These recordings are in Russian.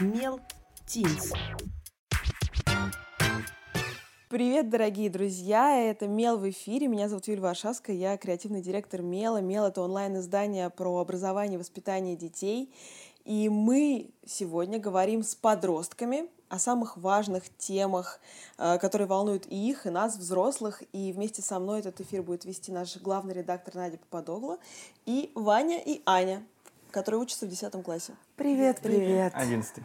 Мел Тинс. Привет, дорогие друзья! Это Мел в эфире. Меня зовут Юлия Варшавская. Я креативный директор Мела. Мел — это онлайн-издание про образование и воспитание детей. И мы сегодня говорим с подростками о самых важных темах, э, которые волнуют и их, и нас, взрослых. И вместе со мной этот эфир будет вести наш главный редактор Надя Попадогла и Ваня и Аня, которые учатся в 10 классе. Привет, привет. Одиннадцатый.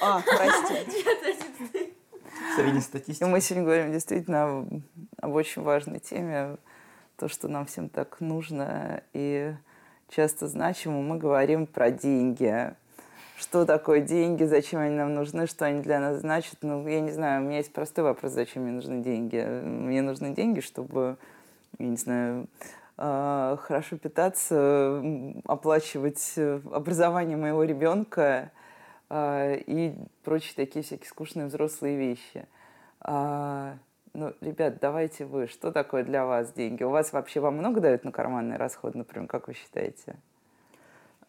А, прости. Среднестатистика. Мы сегодня говорим действительно об, об очень важной теме, то, что нам всем так нужно и часто значимо. Мы говорим про деньги. Что такое деньги, зачем они нам нужны, что они для нас значат. Ну, я не знаю, у меня есть простой вопрос, зачем мне нужны деньги. Мне нужны деньги, чтобы, я не знаю, хорошо питаться, оплачивать э, образование моего ребенка э, и прочие такие всякие скучные взрослые вещи. А, ну, ребят, давайте вы, что такое для вас деньги? У вас вообще вам много дают на карманные расходы, например, как вы считаете?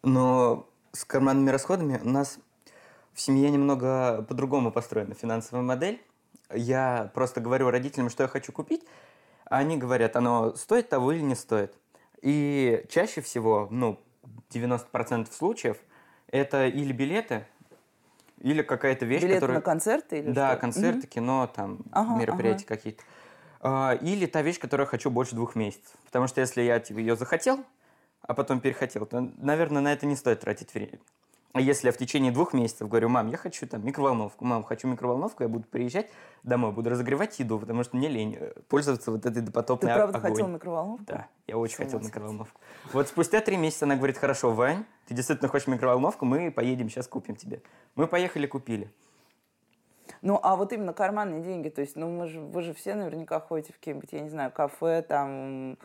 Но с карманными расходами у нас в семье немного по-другому построена финансовая модель. Я просто говорю родителям, что я хочу купить, а они говорят, оно стоит того или не стоит. И чаще всего, ну, 90% случаев, это или билеты, или какая-то вещь, Билеты которая... на концерты или Да, что? концерты, Мгм. кино, там, Ага, мероприятия какие-то. А, Или та вещь, которую я хочу больше двух месяцев. Потому что если я типа, ее захотел, а потом перехотел, то, наверное, на это не стоит тратить время. А если я в течение двух месяцев говорю, мам, я хочу там микроволновку, мам, хочу микроволновку, я буду приезжать домой, буду разогревать еду, потому что мне лень э, пользоваться вот этой Ты допотопной правда огонь. хотел микроволновку? Да, я очень хотел микроволновку. Вот спустя три месяца она говорит, хорошо, Вань, ты действительно хочешь микроволновку, мы поедем, сейчас купим тебе. Мы поехали, купили. Ну, а вот именно карманные деньги, то есть, ну, мы же, вы же все наверняка ходите в какие-нибудь, я не знаю, кафе, там,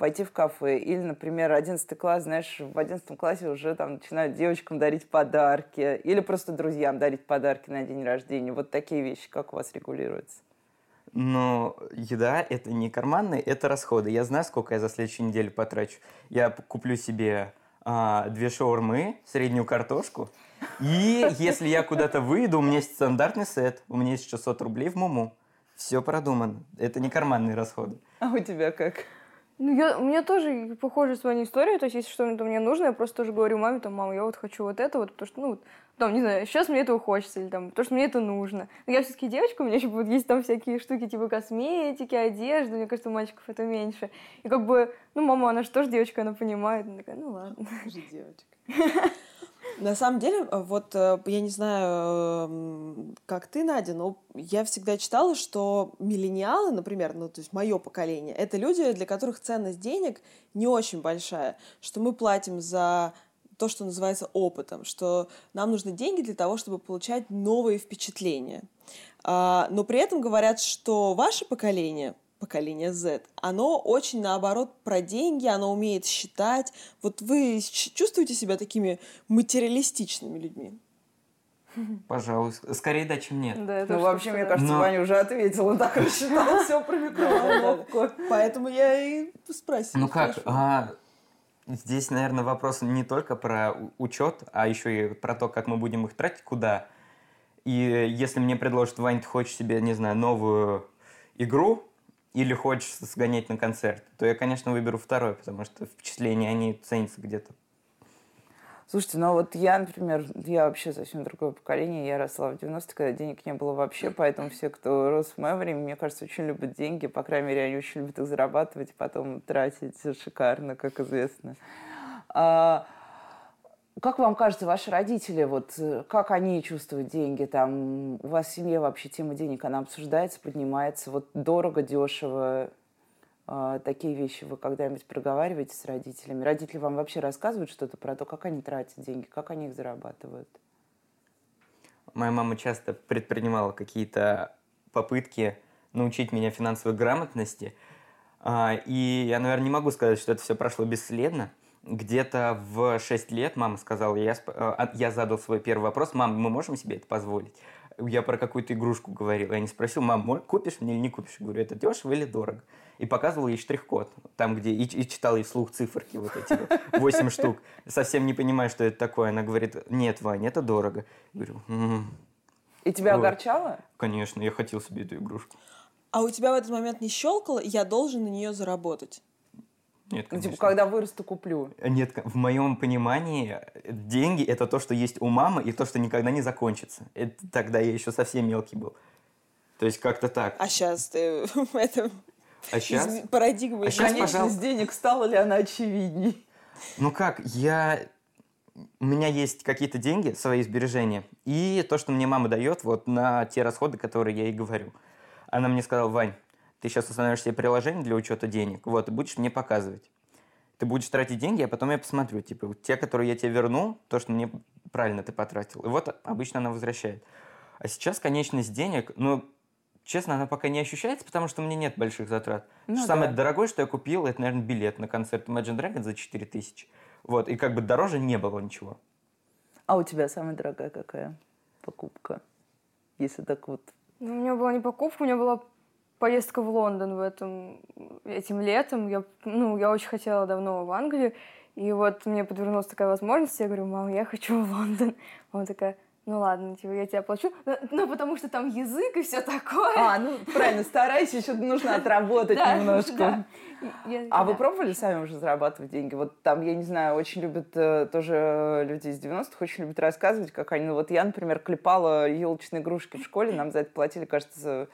пойти в кафе. Или, например, 11 класс, знаешь, в 11 классе уже там начинают девочкам дарить подарки. Или просто друзьям дарить подарки на день рождения. Вот такие вещи, как у вас регулируются? Но еда – это не карманные, это расходы. Я знаю, сколько я за следующую неделю потрачу. Я куплю себе а, две шаурмы, среднюю картошку. И если я куда-то выйду, у меня есть стандартный сет, у меня есть 600 рублей в Муму. Все продумано. Это не карманные расходы. А у тебя как? Ну, я, у меня тоже похожая с вами история. То есть, если что-то мне нужно, я просто тоже говорю маме, там, мама, я вот хочу вот это вот, потому что, ну, вот, там, не знаю, сейчас мне этого хочется, или там, потому что мне это нужно. Но я все-таки девочка, у меня еще будут есть там всякие штуки, типа косметики, одежды. Мне кажется, у мальчиков это меньше. И как бы, ну, мама, она же тоже девочка, она понимает. Она такая, ну, ладно. Же девочка. На самом деле, вот э, я не знаю, как ты, Надя, но я всегда читала, что миллениалы, например, ну, то есть мое поколение, это люди, для которых ценность денег не очень большая, что мы платим за то, что называется опытом, что нам нужны деньги для того, чтобы получать новые впечатления. А, Но при этом говорят, что ваше поколение, поколение Z, оно очень наоборот про деньги, оно умеет считать. Вот вы чувствуете себя такими материалистичными людьми? Пожалуй. Скорее да, чем нет. Да, Ну, вообще, мне кажется, Но- Ваня уже ответил, он так рассчитал все про микроволновку. Поэтому я и спросила. Ну как, а, здесь, наверное, вопрос не только про учет, а еще и про то, как мы будем их тратить, куда. И если мне предложат, Вань, ты хочешь себе, не знаю, новую игру или хочешь сгонять на концерт, то я, конечно, выберу второй, потому что впечатления, они ценятся где-то. Слушайте, ну вот я, например, я вообще совсем другое поколение. Я росла в 90-е, когда денег не было вообще, поэтому все, кто рос в мое время, мне кажется, очень любят деньги. По крайней мере, они очень любят их зарабатывать и потом тратить шикарно, как известно. А, как вам кажется, ваши родители, вот э, как они чувствуют деньги? Там у вас в семье вообще тема денег, она обсуждается, поднимается, вот дорого, дешево, а, такие вещи вы когда-нибудь проговариваете с родителями? Родители вам вообще рассказывают что-то про то, как они тратят деньги, как они их зарабатывают? Моя мама часто предпринимала какие-то попытки научить меня финансовой грамотности. А, И я, наверное, не могу сказать, что это все прошло бесследно. Где-то в 6 лет мама сказала, я, сп- а, я задал свой первый вопрос, мам, мы можем себе это позволить? я про какую-то игрушку говорил. Я не спросил, мам, купишь мне или не купишь? Я говорю, это дешево или дорого? И показывал ей штрих-код, там, где... И, и читал ей вслух циферки вот эти вот, 8 штук. Совсем не понимаю, что это такое. Она говорит, нет, Вань, это дорого. Я говорю, «М, И тебя Вот. огорчало? конечно, я хотел себе эту игрушку. А у тебя в этот момент не щелкало, я должен на нее заработать. Нет, Ну, конечно. типа, когда вырасту, куплю. Нет, в моем понимании э, деньги это то, что есть у мамы, и то, что никогда не закончится. Это тогда я еще совсем мелкий был. То есть как-то так. А сейчас ты это А сейчас? изме- парадигма А изменилась. пожалуйста. Денег стала ли она очевидней? Ну как, я... У меня есть какие-то деньги, свои сбережения, и то, что мне мама дает вот на те расходы, которые я ей говорю. Она мне сказала, Вань, ты сейчас установишь себе приложение для учета денег, вот, и будешь мне показывать. Ты будешь тратить деньги, а потом я посмотрю, типа, те, которые я тебе верну, то, что мне правильно ты потратил. И вот обычно она возвращает. А сейчас конечность денег, ну, честно, она пока не ощущается, потому что у меня нет больших затрат. Ну Что Самое да. дорогое, что я купил, это, наверное, билет на концерт Imagine Dragons за 4000. Вот, и как бы дороже не было ничего. А у тебя самая дорогая какая покупка? Если так вот... Ну, у меня была не покупка, у меня была поездка в Лондон в этом, этим летом. Я, ну, я очень хотела давно в Англию. И вот мне подвернулась такая возможность. Я говорю, мам, я хочу в Лондон. Мама такая, ну ладно, типа, я тебе оплачу. Ну, ну, потому что там язык и все такое. А, ну правильно, старайся, еще нужно отработать немножко. А вы пробовали сами уже зарабатывать деньги? Вот там, я не знаю, очень любят э, тоже люди из 90-х, очень любят рассказывать, как они... Ну вот я, например, клепала елочные игрушки в школе, нам за это платили, кажется,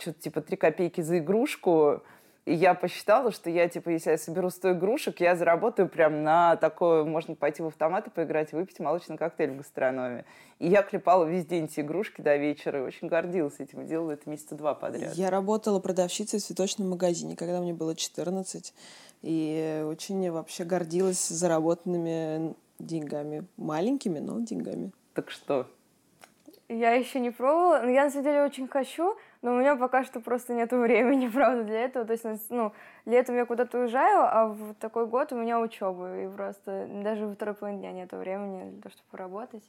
что-то типа 3 копейки за игрушку. И я посчитала, что я, типа, если я соберу 100 игрушек, я заработаю прям на такое, можно пойти в автомат и поиграть, и выпить молочный коктейль в гастрономе. И я клепала весь день эти игрушки до вечера, и очень гордилась этим, делала это месяца два подряд. Я работала продавщицей в цветочном магазине, когда мне было 14. И очень вообще гордилась заработанными деньгами. Маленькими, но деньгами. Так что? Я еще не пробовала. но Я, на самом деле, очень хочу, но у меня пока что просто нет времени, правда, для этого. То есть, ну, летом я куда-то уезжаю, а в такой год у меня учеба. И просто даже во второй половине дня нет времени для того, чтобы поработать.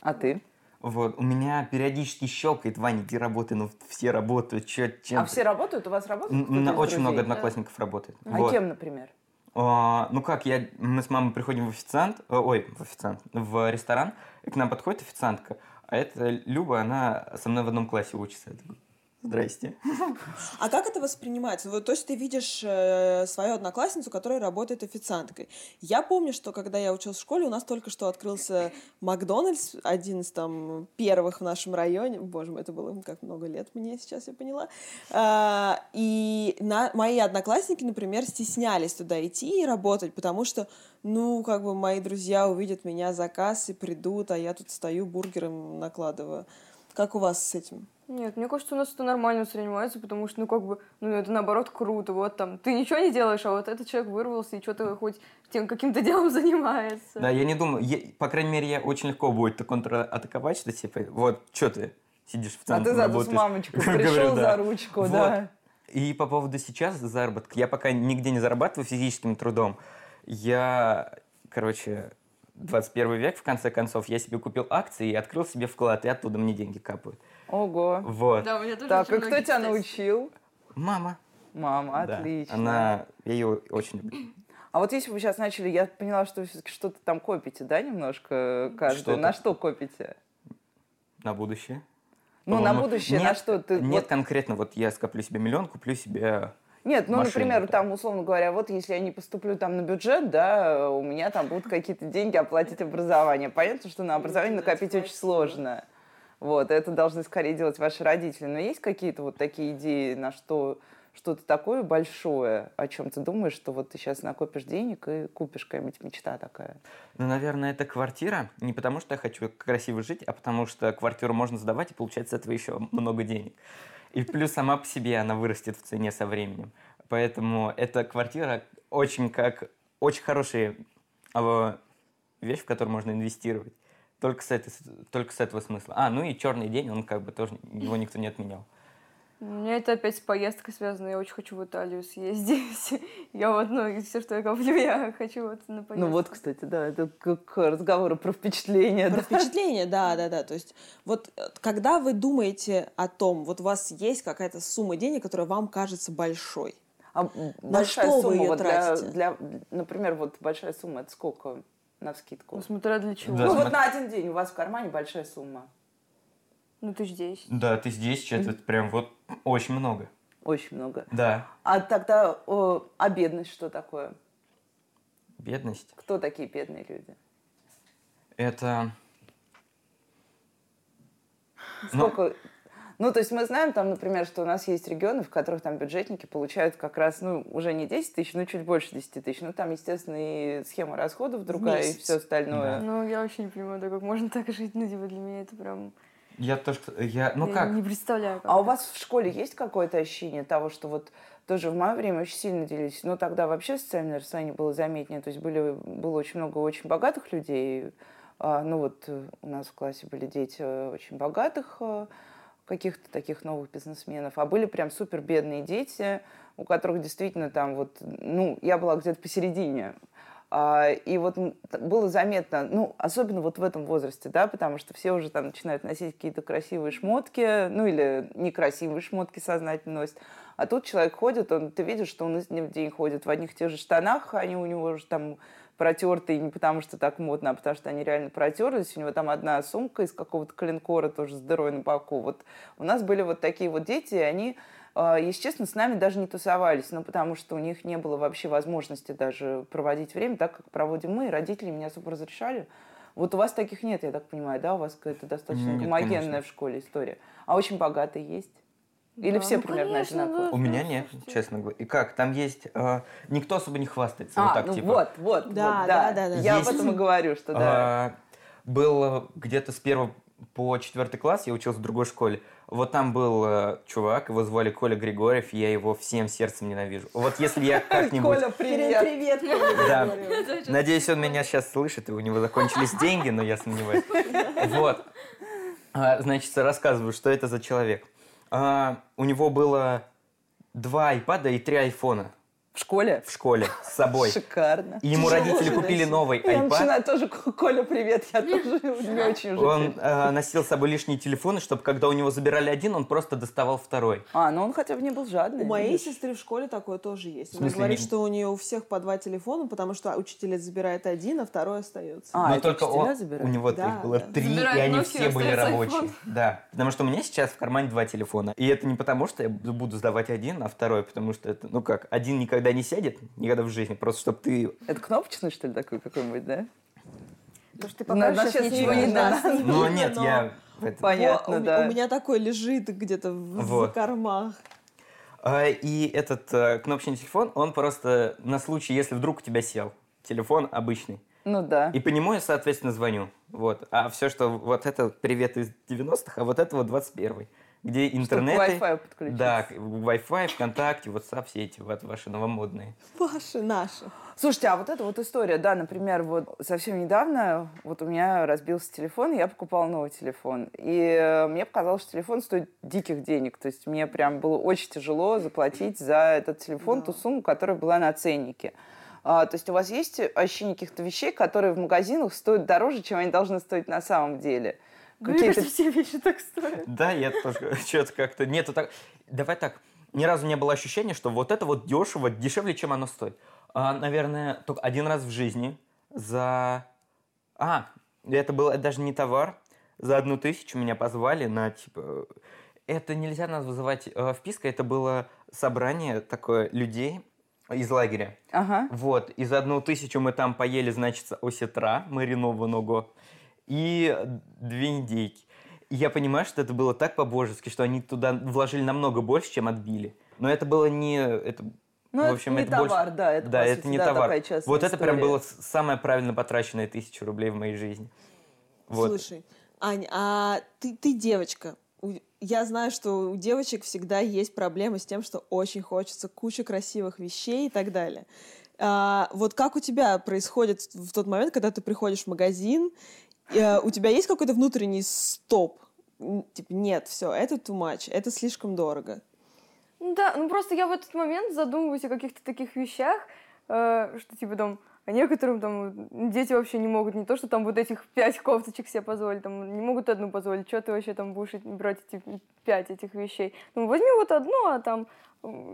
А ты? Вот, у меня периодически щелкает, Ваня, иди работай, ну все работают, чё, чем... А все работают? У вас работают? На- очень много одноклассников работает. А Вот. кем, например? А, ну как, я, мы с мамой приходим в официант, э, ой, в официант, в ресторан, и к нам подходит официантка, а это Люба, она со мной в одном классе учится. Я такой, Здрасте. А как это воспринимается? Вот, то есть ты видишь э, свою одноклассницу, которая работает официанткой. Я помню, что когда я училась в школе, у нас только что открылся Макдональдс, один из там первых в нашем районе. Боже мой, это было как много лет мне сейчас, я поняла. А, и на, мои одноклассники, например, стеснялись туда идти и работать, потому что, ну, как бы мои друзья увидят меня за кассой, придут, а я тут стою, бургером накладываю. Как у вас с этим? Нет, мне кажется, у нас это нормально воспринимается, потому что, ну, как бы, ну, это наоборот круто. Вот там, ты ничего не делаешь, а вот этот человек вырвался и что-то хоть тем каким-то делом занимается. Да, я не думаю, я- по крайней мере, я очень легко будет контратаковать, что типа, вот, что ты сидишь в А центре, ты зато с мамочкой пришел за ручку, да. И по поводу сейчас заработка, я пока нигде не зарабатываю физическим трудом. Я, короче, 21 век, в конце концов, я себе купил акции и открыл себе вклад, и оттуда мне деньги капают. Ого. Вот. Да, у меня тоже Так, очень и кто тебя кстати. научил? Мама. Мама, Да. отлично. Она, я ее очень люблю. А вот если бы вы сейчас начали, я поняла, что вы все-таки что-то там копите, да, немножко каждый? Что-то. На что копите? На будущее. Ну, на По-моему, будущее, на нет- что ты... Нет, вот- конкретно, вот я скоплю себе миллион, куплю себе... Нет, ну, машину, например, там, условно говоря, вот если я не поступлю там на бюджет, да, у меня там будут какие-то деньги оплатить образование. Понятно, что на образование накопить очень сложно. Вот, это должны скорее делать ваши родители. Но есть какие-то вот такие идеи, на что что-то такое большое, о чем ты думаешь, что вот ты сейчас накопишь денег и купишь какая-нибудь мечта такая? Ну, наверное, это квартира. Не потому, что я хочу красиво жить, а потому что квартиру можно сдавать, и получать с этого еще много денег. И плюс сама по себе она вырастет в цене со временем. Поэтому эта квартира очень как очень хорошая а, вещь, в которую можно инвестировать. Только с, этой, только с этого смысла. А, ну и черный день, он как бы тоже, его никто не отменял. У меня это опять с поездкой связано. Я очень хочу в Италию съездить. Я вот, ну, все, что я коплю, я хочу вот на поездку. Ну вот, кстати, да, это как разговоры про впечатления. Про да. впечатление, да, да, да. То есть вот э, когда вы думаете о том, вот у вас есть какая-то сумма денег, которая вам кажется большой, А большая что вы сумма, её вот для, тратите? для, например, вот большая сумма, это сколько на Ну, вскидку? смотря для чего. Да, ну смотри. вот на один день у вас в кармане большая сумма. Ну, тысяч десять. Да, ты здесь, это прям вот очень много. Очень много. Да. А тогда, о, а бедность что такое? Бедность. Кто такие бедные люди? Это... Ну, Сколько... Ну, то есть мы знаем там, например, что у нас есть регионы, в которых там бюджетники получают как раз, ну, уже не 10 тысяч, но чуть больше 10 тысяч. Ну, там, естественно, и схема расходов другая, и все остальное. Да. Ну, я вообще не понимаю, да как можно так жить. Ну, типа, для меня это прям... я тоже... Я... Ну я как? не представляю, как. А у вас в школе есть какое-то ощущение того, что вот тоже в мое время очень сильно делились, но тогда вообще социальное расслоение было заметнее, то есть были, было очень много очень богатых людей, А, ну вот э, у нас в классе были дети э, очень богатых э, каких-то таких новых бизнесменов, а были прям супер бедные дети, у которых действительно там вот, ну, я была где-то посередине, И вот было заметно, ну, особенно вот в этом возрасте, да, потому что все уже там начинают носить какие-то красивые шмотки, ну, или некрасивые шмотки сознательно носят. А тут человек ходит, он, ты видишь, что он из дня в день ходит в одних и тех же штанах, они у него уже там протертые не потому, что так модно, а потому что они реально протерлись. У него там одна сумка из какого-то клинкора тоже с дырой на боку. Вот у нас были вот такие вот дети, и они, если честно, с нами даже не тусовались, ну, потому что у них не было вообще возможности даже проводить время так, как проводим мы, и родители не особо разрешали. Вот у вас таких нет, я так понимаю, да? У вас какая-то достаточно Нет, гомогенная конечно. в школе история. А очень богатые есть? Или Да, все ну, примерно конечно, одинаковые? да. У меня нет, слушайте. честно говоря. И как? Там есть... э, никто особо не хвастается. А, вот так, ну типа. вот, вот, Да, вот, да, да, да. Я Есть. об этом и говорю, что да. А, Был э, где-то с первого по четвертый класс, я учился в другой школе. Вот там был э, чувак, его звали Коля Григорьев, и я его всем сердцем ненавижу. Вот если я как-нибудь... Коля, привет. Привет, Коля, Да. Надеюсь, он меня сейчас слышит, и у него закончились деньги, но я сомневаюсь. Вот. А, Значит, рассказываю, что это за человек. А, У него было два айпада и три айфона В школе? в школе с собой. Шикарно. И ему родители купили новый Я айпад. начинаю тоже, Коля, привет, я тоже не очень уже. Он э, носил с собой лишние телефоны, чтобы когда у него забирали один, он просто доставал второй. А, ну он хотя бы не был жадный. У моей видишь. сестры в школе такое тоже есть. В Она смысле, говорит, что у нее у всех по два телефона, потому что учитель забирает один, а второй остается. А, Но это только он, забирают? у него Да, их было да. три, и они Nokia, все были рабочие. iPhone. Да, потому что у меня сейчас в кармане два телефона. И это не потому, что я буду сдавать один, а второй, потому что это, ну как, один никогда не сядет, никогда в жизни, просто чтобы ты... Это кнопочный, что ли, такой какой-нибудь, да? Потому что ты пока сейчас ничего не даст. да. Ну нет, я... Понятно, да. у меня такой лежит где-то в, кормах. А, И этот э, кнопочный телефон, он просто на случай, если вдруг у тебя сел. Телефон обычный. Ну да. И по нему я, соответственно, звоню. Вот. А все, что вот это привет из 90-х, а вот это вот 21-й. Где Чтобы к интернеты... Wi-Fi подключиться. Да, Wi-Fi, ВКонтакте, WhatsApp, все эти вот ваши новомодные. Ваши, наши. Слушайте, а вот эта вот история, да, например, вот совсем недавно вот у меня разбился телефон, и я покупала новый телефон. И э, мне показалось, что телефон стоит диких денег. То есть мне прям было очень тяжело заплатить за этот телефон Да. ту сумму, которая была на ценнике. А, то есть у вас есть ощущение каких-то вещей, которые в магазинах стоят дороже, чем они должны стоить на самом деле? Ну, Какие-то все вещи так стоят. Да, я тоже что-то как-то... Нету так... Давай так. Ни разу не было ощущения, что вот это вот дешево, дешевле, чем оно стоит. А, наверное, только один раз в жизни за... А, это был это даже не товар. За одну тысячу меня позвали на, типа... Это нельзя нас вызывать э, впиской. Это было собрание такое людей из лагеря. Ага. Вот, и за одну тысячу мы там поели, значит, осетра маринованного и две индейки. И я понимаю, что это было так по-божески, что они туда вложили намного больше, чем отбили. Но это было не... Это, Ну, в это общем, не это больше- товар, да, это, да, это сути, не да, товар. такая частная Вот это прям история. было с- самая правильно потраченная тысяча рублей в моей жизни. Вот. Слушай, Ань, а ты, ты девочка. Я знаю, что у девочек всегда есть проблемы с тем, что очень хочется куча красивых вещей и так далее. А, вот как у тебя происходит в тот момент, когда ты приходишь в магазин, у тебя есть какой-то внутренний стоп? Типа, нет, все, это too much, это слишком дорого. Да, ну просто я в этот момент задумываюсь о каких-то таких вещах, э, что типа там, а некоторым там дети вообще не могут, не то, что там вот этих пять кофточек себе позволить, там не могут одну позволить, что ты вообще там будешь брать эти пять этих вещей? Ну возьми вот одну, а там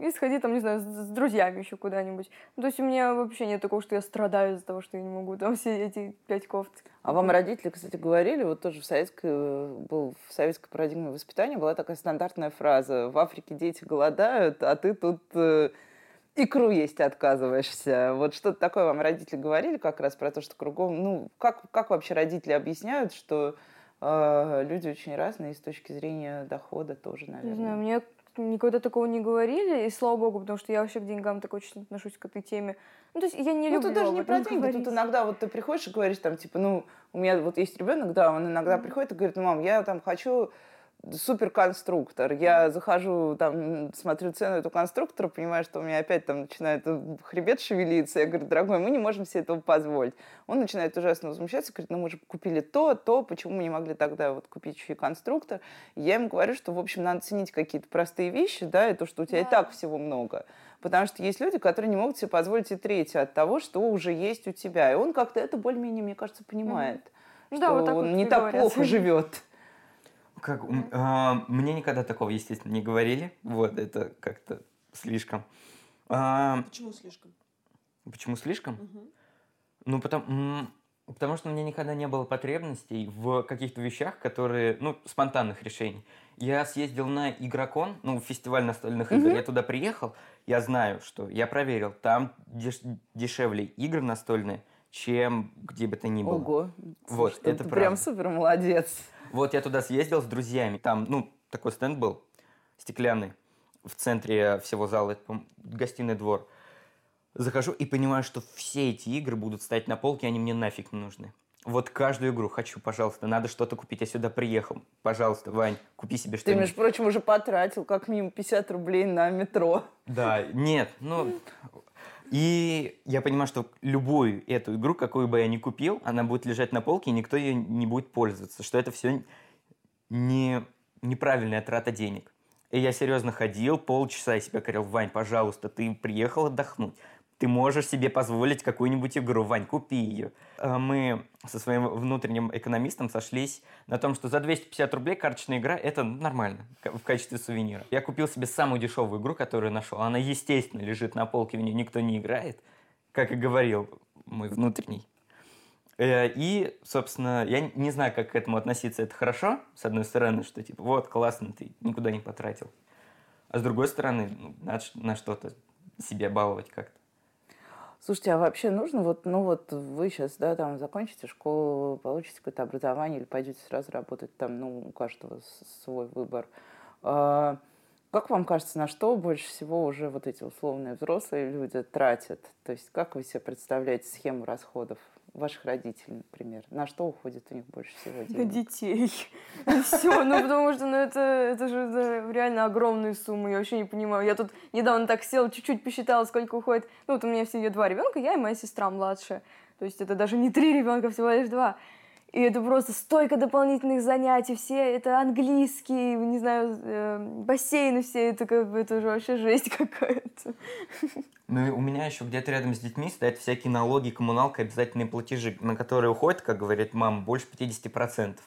и сходи там, не знаю, с, с друзьями еще куда-нибудь. Ну, то есть у меня вообще нет такого, что я страдаю из-за того, что я не могу там все эти пять кофт. А вам родители, кстати, говорили, вот тоже в советской, был в советской парадигме воспитания была такая стандартная фраза: в Африке дети голодают, а ты тут э, икру есть отказываешься. Вот что-то такое вам родители говорили как раз про то, что кругом, ну, как, как вообще родители объясняют, что э, люди очень разные с точки зрения дохода тоже, наверное. Не знаю, мне никогда такого не говорили, и слава богу, потому что я вообще к деньгам так очень отношусь к этой теме. Ну, то есть я не ну, люблю тут даже не про деньги, говорить. тут иногда вот ты приходишь и говоришь там, типа, ну, у меня вот есть ребенок, да, он иногда приходит и говорит, ну, мам, я там хочу суперконструктор. Я захожу, там, смотрю цену этого конструктора, понимаю, что у меня опять там начинает хребет шевелиться. Я говорю, дорогой, мы не можем себе этого позволить. Он начинает ужасно возмущаться, говорит, ну мы же купили то, то, почему мы не могли тогда вот купить еще и конструктор. И я ему говорю, что, в общем, надо ценить какие-то простые вещи, да, и то, что у тебя Да. и так всего много. Потому что есть люди, которые не могут себе позволить и третье от того, что уже есть у тебя. И он как-то это более-менее, мне кажется, понимает. Ну Что да, вот так он вот не так говорят. плохо живет. Как, а, мне никогда такого, естественно, не говорили. Вот, это как-то слишком. А, Почему слишком? почему слишком? Мгм. Ну, потому, потому что у меня никогда не было потребностей в каких-то вещах, которые, ну, спонтанных решений. Я съездил на Игрокон, ну, фестиваль настольных игр, Мгм. я туда приехал, я знаю, что я проверил, там деш- дешевле игры настольные, чем где бы то ни было. Ого. Вот, Слушай, это ты прям супер молодец. Вот я туда съездил с друзьями. Там, ну, такой стенд был стеклянный в центре всего зала, это, гостиный двор. Захожу и понимаю, что все эти игры будут стоять на полке, они мне нафиг не нужны. Вот каждую игру хочу, пожалуйста, надо что-то купить. Я сюда приехал. Пожалуйста, Вань, купи себе Ты, что-нибудь. между прочим, уже потратил как минимум 50 рублей на метро. Да, нет, ну... И я понимаю, что любую эту игру, какую бы я ни купил, она будет лежать на полке, и никто ее не будет пользоваться. Что это все не, неправильная трата денег. И я серьезно ходил, полчаса и себя говорил, Вань, пожалуйста, ты приехал отдохнуть. Ты можешь себе позволить какую-нибудь игру, Вань, купи ее. А Мы со своим внутренним экономистом сошлись на том, что за 250 рублей карточная игра – это нормально в качестве сувенира. Я купил себе самую дешевую игру, которую нашел. Она, естественно, лежит на полке, в нее никто не играет, как и говорил мой внутренний. Э, И, собственно, я не знаю, как к этому относиться. Это хорошо, с одной стороны, что типа, вот, классно, ты никуда не потратил. А с другой стороны, ну, надо на что-то себя баловать как-то. Слушайте, а вообще нужно, вот, ну вот вы сейчас, да, там закончите школу, получите какое-то образование или пойдете сразу работать там, ну, у каждого свой выбор. А, как вам кажется, на что больше всего уже вот эти условные взрослые люди тратят? То есть как вы себе представляете схему расходов ваших родителей, например? На что уходит у них больше всего На денег? детей. Все, ну потому что ну, это, это же да, реально огромные суммы, я вообще не понимаю. Я тут недавно так села, чуть-чуть посчитала, сколько уходит. Ну вот у меня в семье два ребенка, я и моя сестра младшая. То есть это даже не три ребенка, всего лишь два. И это просто столько дополнительных занятий, все это английский, не знаю, э, бассейны все, это как бы это уже вообще жесть какая-то. Ну и у меня еще где-то рядом с детьми стоят всякие налоги, коммуналка, обязательные платежи, на которые уходит, как говорит мама, больше 50%.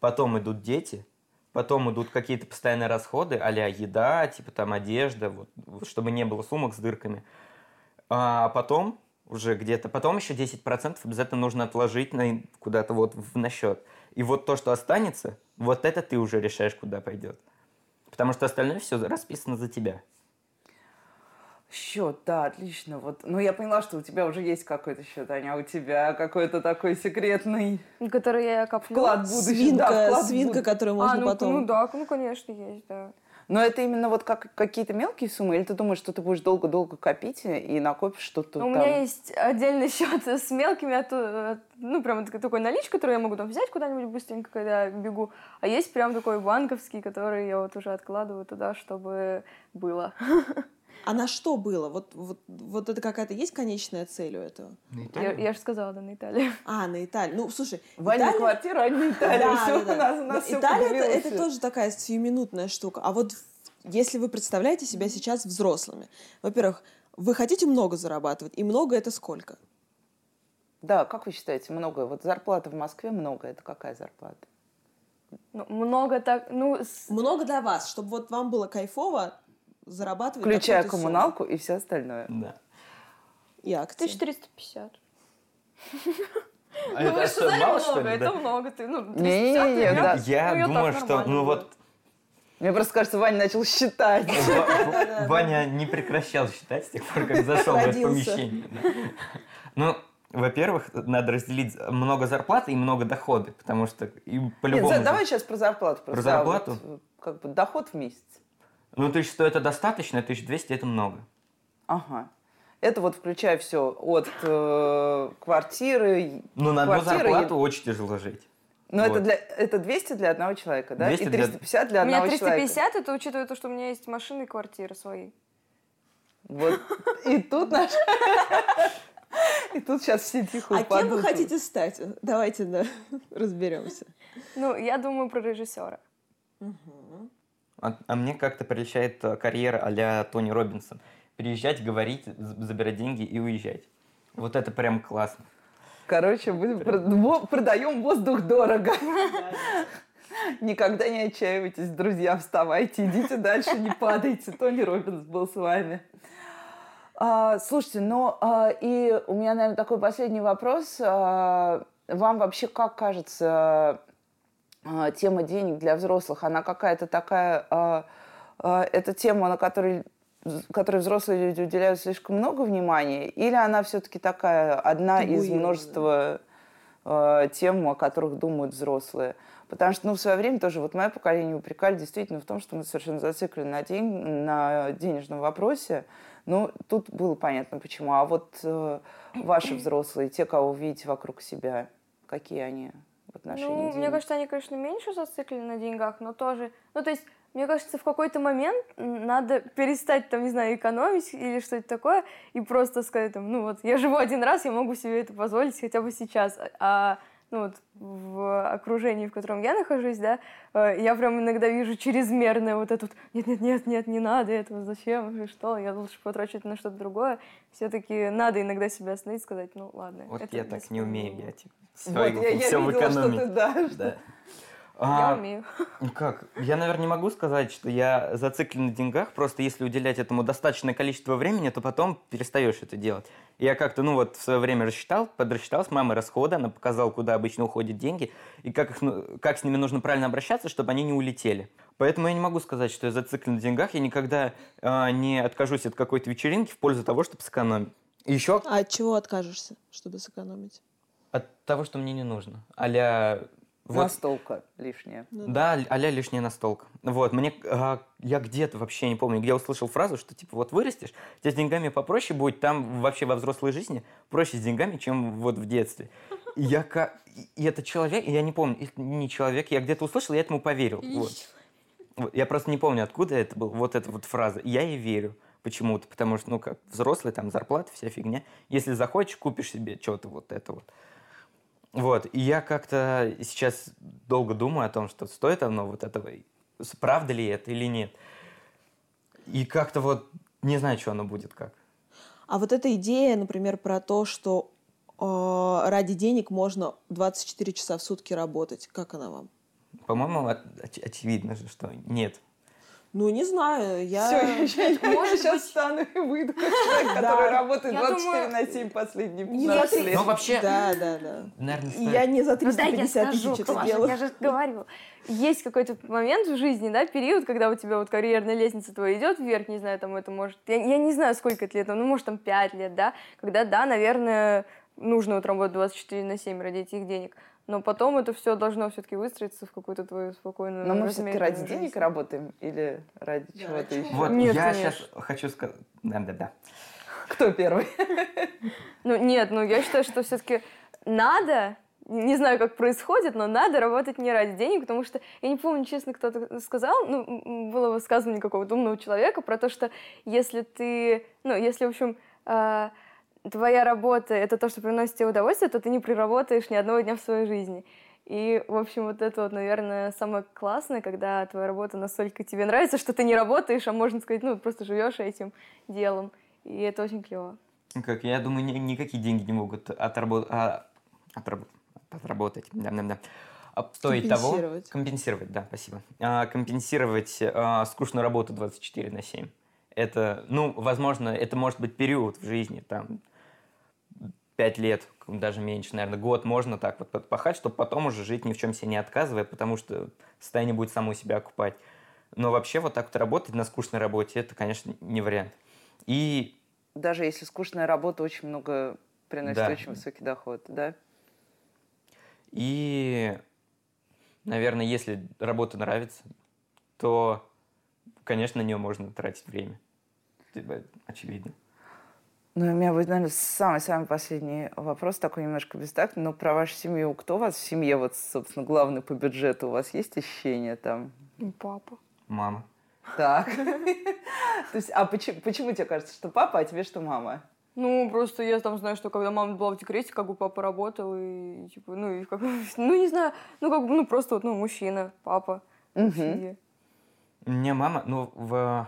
Потом идут дети, потом идут какие-то постоянные расходы, а еда, типа там одежда, вот, чтобы не было сумок с дырками. А потом уже где-то, потом еще 10% обязательно нужно отложить на, куда-то вот в, на счет. И вот то, что останется, вот это ты уже решаешь, куда пойдет. Потому что остальное все расписано за тебя. Счет, да, отлично. Вот, ну, я поняла, что у тебя уже есть какой-то счет, Аня, а у тебя какой-то такой секретный Который я коплю. вклад в будущее. Свинка, да, вклад свинка, буд- которую А, можно ну, потом... ну да, ну конечно есть, да. Но это именно вот как какие-то мелкие суммы, или ты думаешь, что ты будешь долго-долго копить и накопишь что-то Ну, У там? меня есть отдельный счет с мелкими, а то, ну, прям так- такой наличка, которую я могу там взять куда-нибудь быстренько, когда бегу. А есть прям такой банковский, который я вот уже откладываю туда, чтобы было. А на что было? Вот, вот, вот это какая-то есть конечная цель у этого? Я, я же сказала, да, на Италию. А, на Италию. Ну, слушай, Ваня Италия- квартира, а не Италия. Да, Всё, да, у да. нас, у нас Италия это, подвелось. это тоже такая сиюминутная штука. А вот если вы представляете себя сейчас взрослыми, во-первых, вы хотите много зарабатывать, и много это сколько? Да, как вы считаете, много? Вот зарплата в Москве много. Это какая зарплата? Ну, много так, ну... с- Много для вас, чтобы вот вам было кайфово зарабатывать Включая такую-то сумму. коммуналку и все остальное. Да. и акции. 1350. А ну, это вы же что, мало, много, что ли? это да? много. Ты, ну, Не-не-не, 350, я- да. Я ну, я думаю, так что, ну вот, Мне просто кажется, Ваня начал считать. Ва- Ваня не прекращал считать с тех пор, как зашел в это помещение. да. Ну, во-первых, надо разделить много зарплаты и много дохода, потому что и Нет, по-любому... же- давай сейчас про зарплату. просто. Про зарплату? вот, как бы доход в месяц. Ну, 1100 это достаточно, 1200 это много. Ага. Это вот включая все от э, квартиры. Ну, на одну квартиры и- зарплату очень тяжело жить. Ну, это, Вот. для, это 200 для одного человека, да? 200 и для- 350 для У меня одного человека. 350, это учитывая то, что у меня есть машина и квартира свои. Вот. И тут наш... И тут сейчас все тихо А кем вы хотите стать? Давайте да, разберемся. Ну, я думаю про режиссера. А, а мне как-то прельщает э, карьера а-ля Тони Робинсон. Приезжать, говорить, забирать деньги и уезжать. Вот это прям классно. Короче, будем продаем воздух дорого. Никогда не отчаивайтесь, друзья, вставайте, идите дальше, не падайте. Тони Робинс был с вами. А, слушайте, ну а, и у меня, наверное, такой последний вопрос. А, вам вообще как кажется, а, тема денег для взрослых, она какая-то такая... а, а, это тема, на которой которой взрослые люди уделяют слишком много внимания, или она все-таки такая одна из Табуированная. множества э, тем, о которых думают взрослые? Потому что, ну, в свое время тоже вот мое поколение упрекали действительно в том, что мы совершенно зациклены на, день, на денежном вопросе. Ну, тут было понятно почему. А вот э, ваши взрослые, те, кого вы видите вокруг себя, какие они отношении Ну, денег? мне кажется, они, конечно, меньше зациклены на деньгах, но тоже... Ну, то есть, мне кажется, в какой-то момент надо перестать, там, не знаю, экономить или что-то такое, и просто сказать, там, ну, вот, я живу один раз, я могу себе это позволить хотя бы сейчас. А, ну, вот, в окружении, в котором я нахожусь, да, э, я прям иногда вижу чрезмерное вот это вот, нет-нет-нет-нет, не надо этого, зачем, и что, я лучше потрачу это на что-то другое. Все-таки надо иногда себя остановить и сказать, ну, ладно. Вот это я так не умею, я типа Вот, я, я видела, что ты, да, что- Да. Я А, умею. Ну как? Я, наверное, не могу сказать, что я зациклен на деньгах. Просто если уделять этому достаточное количество времени, то потом перестаешь это делать. Я как-то, ну вот, в свое время рассчитал, подрасчитал с мамой расходы, она показала, куда обычно уходят деньги, и как, их, ну, как с ними нужно правильно обращаться, чтобы они не улетели. Поэтому я не могу сказать, что я зациклен на деньгах. Я никогда а, не откажусь от какой-то вечеринки в пользу того, чтобы сэкономить. И еще А от чего откажешься, чтобы сэкономить? от того, что мне не нужно. Аля... Вот Настолка лишняя. Да, а-ля лишняя настолка. Вот, мне, а, я где-то вообще не помню, где услышал фразу, что типа вот вырастешь, тебе с деньгами попроще будет, там вообще во взрослой жизни проще с деньгами, чем вот в детстве. И я как... И это человек, я не помню, это не человек, я где-то услышал, я этому поверил. Вот. Я просто не помню, откуда это была вот эта вот фраза. Я ей верю почему-то, потому что, ну, как взрослый, там, зарплата, вся фигня. Если захочешь, купишь себе что-то вот это вот. Вот, и я как-то сейчас долго думаю о том, что стоит оно вот этого, правда ли это или нет. И как-то вот не знаю, что оно будет как. А вот эта идея, например, про то, что э, ради денег можно 24 часа в сутки работать, как она вам? По-моему, от- оч- очевидно же, что нет. Ну, не знаю, я... Все, я, Может сейчас быть- встану и выйду, как человек, который работает Я 24 думаю- на 7 последние Не 15 смотри- лет. Ну, вообще, Да, да, да. наверное, стоит- я не за Ну да, я 350 скажу, тысяч это Маша, делаю. я же говорю. Есть какой-то момент в жизни, да, период, когда у тебя вот карьерная лестница твоя идет вверх, не знаю, там это может... Я, я не знаю, сколько это лет, ну, может, там 5 лет, да, когда, да, наверное, нужно вот работать 24 на 7 ради этих денег. Но потом это все должно все-таки выстроиться в какую-то твою спокойную Но мы все-таки ради денег жизнь. работаем или ради Да, чего-то еще? Вот, Нет, я конечно. сейчас хочу сказать... Да-да-да. Кто первый? Ну, нет, ну, я считаю, что все-таки надо, не знаю, как происходит, но надо работать не ради денег, потому что, я не помню, честно, кто-то сказал, ну, было высказывание какого-то умного человека про то, что если ты, ну, если, в общем, э, твоя работа — это то, что приносит тебе удовольствие, то ты не приработаешь ни одного дня в своей жизни. И, в общем, вот это вот, наверное, самое классное, когда твоя работа настолько тебе нравится, что ты не работаешь, а можно сказать, ну, просто живешь этим делом. И это очень клево. Как, я думаю, ни- никакие деньги не могут отработ... а, отработ- отработать. Да, да, да. Стоить того... Компенсировать. Компенсировать, да, спасибо. А, компенсировать а, скучную работу 24 на 7. Это, ну, возможно, это может быть период в жизни, там, 5 лет, даже меньше, наверное, год можно так вот подпахать, чтобы потом уже жить ни в чем себе не отказывая, потому что состояние будет само себя окупать. Но вообще вот так вот работать на скучной работе, это, конечно, не вариант. И Даже если скучная работа очень много приносит Да. очень высокий доход, да? И, наверное, если работа нравится, то, конечно, на нее можно тратить время. Типа, Очевидно. Ну, у меня будет, наверное, самый-самый последний вопрос, такой немножко бестактный, но про вашу семью. Кто у вас в семье, вот, собственно, главный по бюджету? У вас есть ощущение там? Папа. Мама. Так. То есть, а почему, почему тебе кажется, что папа, а тебе что мама? Ну, просто я там знаю, что когда мама была в декрете, как бы папа работал, и, типа, ну, и как бы, ну, не знаю, ну, как бы, ну, просто вот, ну, мужчина, папа в Мгм. семье. У меня мама, ну, в...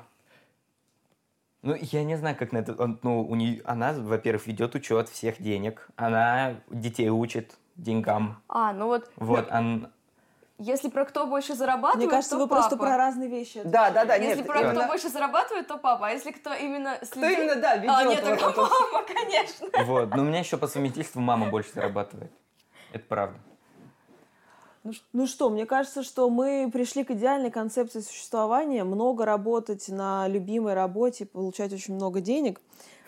Ну, я не знаю, как на это... Ну, у нее, она, во-первых, ведет учет всех денег. Она детей учит деньгам. А, ну вот, Вот, он... если про кто больше зарабатывает, Мне кажется, то вы просто папа. про разные вещи. Да, да, да, Если нет. про именно- кто больше зарабатывает, то папа, а если кто именно Кто следит... именно, да, ведет А, нет, только мама, конечно. Вот, но у меня еще по совместительству мама больше зарабатывает. Это правда. Ну, ну что, мне кажется, что мы пришли к идеальной концепции существования. Много работать на любимой работе, получать очень много денег.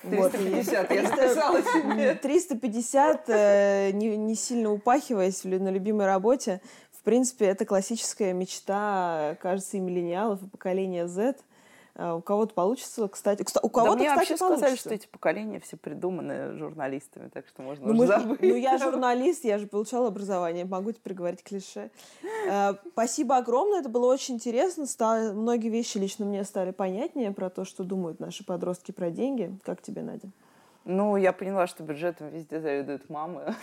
Вот, и- 350, я записала себе. 350, э, не, не сильно упахиваясь на любимой работе. В принципе, это классическая мечта, кажется, и миллениалов, и поколения Z. А У кого-то получится, кстати. Кста- У Да кого-то, мне кстати, вообще сказали, получится. что эти поколения все придуманы журналистами, так что можно Ну, уже мы забыть. ну, я журналист, я же получала образование, могу теперь говорить клише. Э, Спасибо огромное, это было очень интересно. Ста- Многие вещи лично мне стали понятнее про то, что думают наши подростки про деньги. Как тебе, Надя? Ну, я поняла, что бюджетом везде завидуют мамы.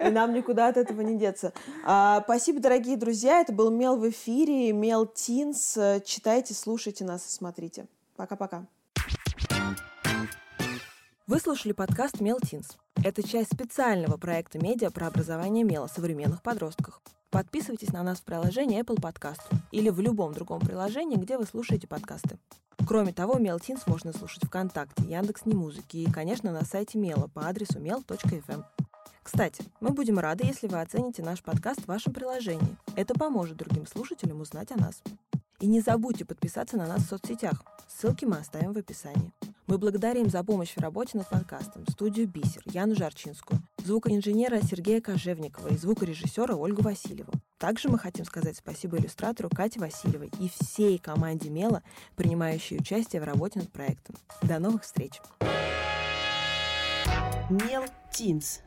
И нам никуда от этого не деться. А, спасибо, дорогие друзья. Это был Мел в эфире, Мел Тинс. Читайте, слушайте нас и смотрите. Пока-пока. Вы слушали подкаст Мел Тинс. Это часть специального проекта медиа про образование Мела современных подростках. Подписывайтесь на нас в приложении Apple Podcast или в любом другом приложении, где вы слушаете подкасты. Кроме того, Мел Тинс можно слушать ВКонтакте, Яндекс.Немузыке и, конечно, на сайте Мела по адресу mel.fm. Кстати, мы будем рады, если вы оцените наш подкаст в вашем приложении. Это поможет другим слушателям узнать о нас. И не забудьте подписаться на нас в соцсетях. Ссылки мы оставим в описании. Мы благодарим за помощь в работе над подкастом студию «Бисер» Яну Жарчинскую, звукоинженера Сергея Кожевникова и звукорежиссера Ольгу Васильеву. Также мы хотим сказать спасибо иллюстратору Кате Васильевой и всей команде Мела, принимающей участие в работе над проектом. До новых встреч! Мел Тинс.